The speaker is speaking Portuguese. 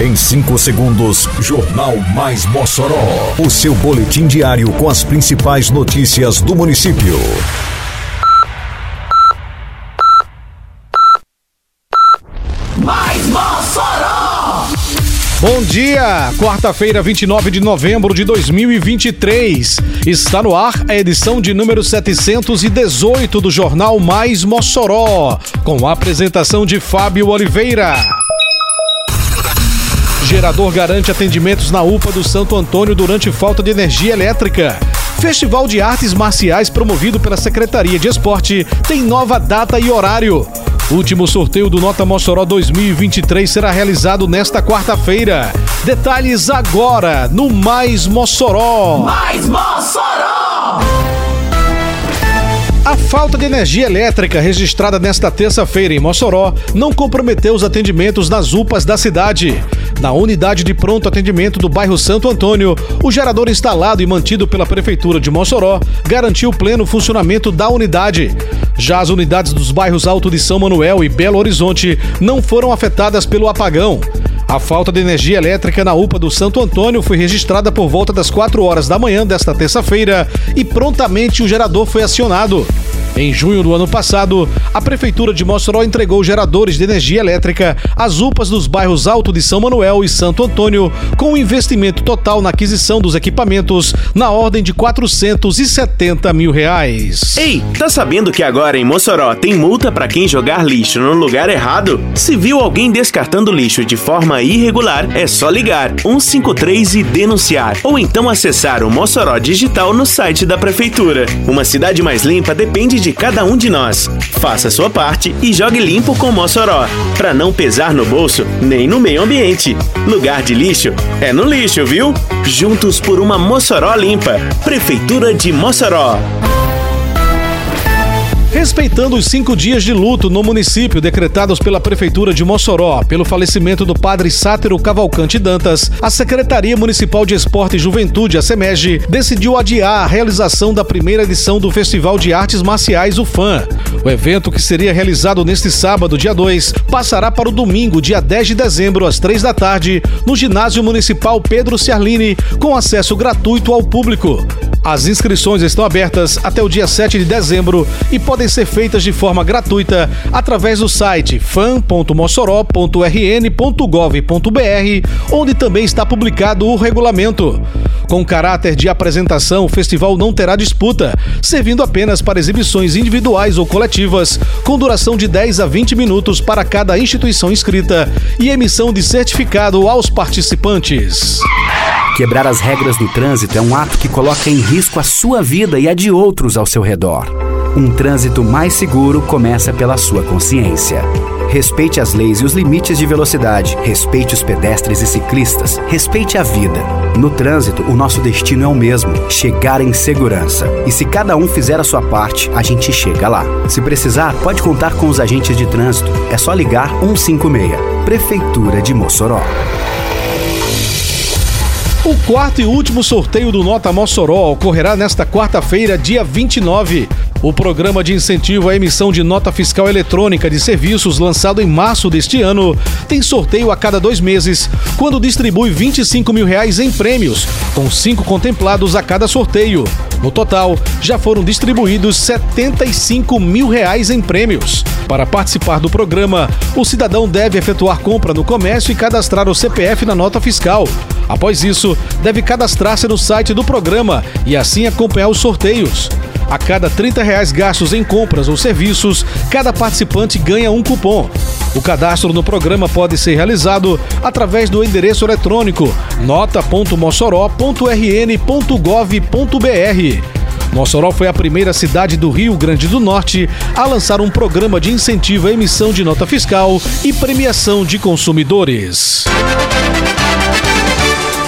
Em 5 segundos, Jornal Mais Mossoró. O seu boletim diário com as principais notícias do município. Mais Mossoró! Bom dia! Quarta-feira, 29 de novembro de 2023. Está no ar a edição de número 718 do Jornal Mais Mossoró, com a apresentação de Fábio Oliveira. Gerador garante atendimentos na UPA do Santo Antônio durante falta de energia elétrica. Festival de Artes Marciais promovido pela Secretaria de Esporte tem nova data e horário. Último sorteio do Nota Mossoró 2023 será realizado nesta quarta-feira. Detalhes agora no Mais Mossoró. Mais Mossoró! A falta de energia elétrica registrada nesta terça-feira em Mossoró não comprometeu os atendimentos nas UPAs da cidade. Na unidade de pronto atendimento do bairro Santo Antônio, o gerador instalado e mantido pela Prefeitura de Mossoró garantiu pleno funcionamento da unidade. Já as unidades dos bairros Alto de São Manuel e Belo Horizonte não foram afetadas pelo apagão. A falta de energia elétrica na UPA do Santo Antônio foi registrada por volta das 4 horas da manhã desta terça-feira e prontamente o gerador foi acionado. Em junho do ano passado, a Prefeitura de Mossoró entregou geradores de energia elétrica às UPAs dos bairros Alto de São Manuel e Santo Antônio, com um investimento total na aquisição dos equipamentos na ordem de 470 mil reais. Ei, tá sabendo que agora em Mossoró tem multa para quem jogar lixo no lugar errado? Se viu alguém descartando lixo de forma irregular, é só ligar 153 e denunciar, ou então acessar o Mossoró Digital no site da Prefeitura. Uma cidade mais limpa depende de cada um de nós. Faça sua parte e jogue limpo com Mossoró, para não pesar no bolso nem no meio ambiente. Lugar de lixo é no lixo, viu? Juntos por uma Mossoró limpa. Prefeitura de Mossoró. Respeitando os cinco dias de luto no município decretados pela Prefeitura de Mossoró pelo falecimento do padre Sátiro Cavalcante Dantas, a Secretaria Municipal de Esporte e Juventude, a SEMEG, decidiu adiar a realização da primeira edição do Festival de Artes Marciais, o FAM. O evento, que seria realizado neste sábado, dia 2, passará para o domingo, dia 10 de dezembro, às 3 da tarde, no Ginásio Municipal Pedro Ciarline, com acesso gratuito ao público. As inscrições estão abertas até o dia 7 de dezembro e podem ser feitas de forma gratuita através do site fan.mossoró.rn.gov.br, onde também está publicado o regulamento. Com caráter de apresentação, o festival não terá disputa, servindo apenas para exibições individuais ou coletivas, com duração de 10 a 20 minutos para cada instituição inscrita e emissão de certificado aos participantes. Quebrar as regras do trânsito é um ato que coloca em risco a sua vida e a de outros ao seu redor. Um trânsito mais seguro começa pela sua consciência. Respeite as leis e os limites de velocidade. Respeite os pedestres e ciclistas. Respeite a vida. No trânsito, o nosso destino é o mesmo: chegar em segurança. E se cada um fizer a sua parte, a gente chega lá. Se precisar, pode contar com os agentes de trânsito. É só ligar 156. Prefeitura de Mossoró. O quarto e último sorteio do Nota Mossoró ocorrerá nesta quarta-feira, dia 29. O programa de incentivo à emissão de nota fiscal eletrônica de serviços, lançado em março deste ano, tem sorteio a cada dois meses, quando distribui 25 mil reais em prêmios, com cinco contemplados a cada sorteio. No total, já foram distribuídos 75 mil reais em prêmios. Para participar do programa, o cidadão deve efetuar compra no comércio e cadastrar o CPF na nota fiscal. Após isso, deve cadastrar-se no site do programa e assim acompanhar os sorteios. A cada 30 reais gastos em compras ou serviços, cada participante ganha um cupom. O cadastro no programa pode ser realizado através do endereço eletrônico nota.mossoró.rn.gov.br. Mossoró foi a primeira cidade do Rio Grande do Norte a lançar um programa de incentivo à emissão de nota fiscal e premiação de consumidores.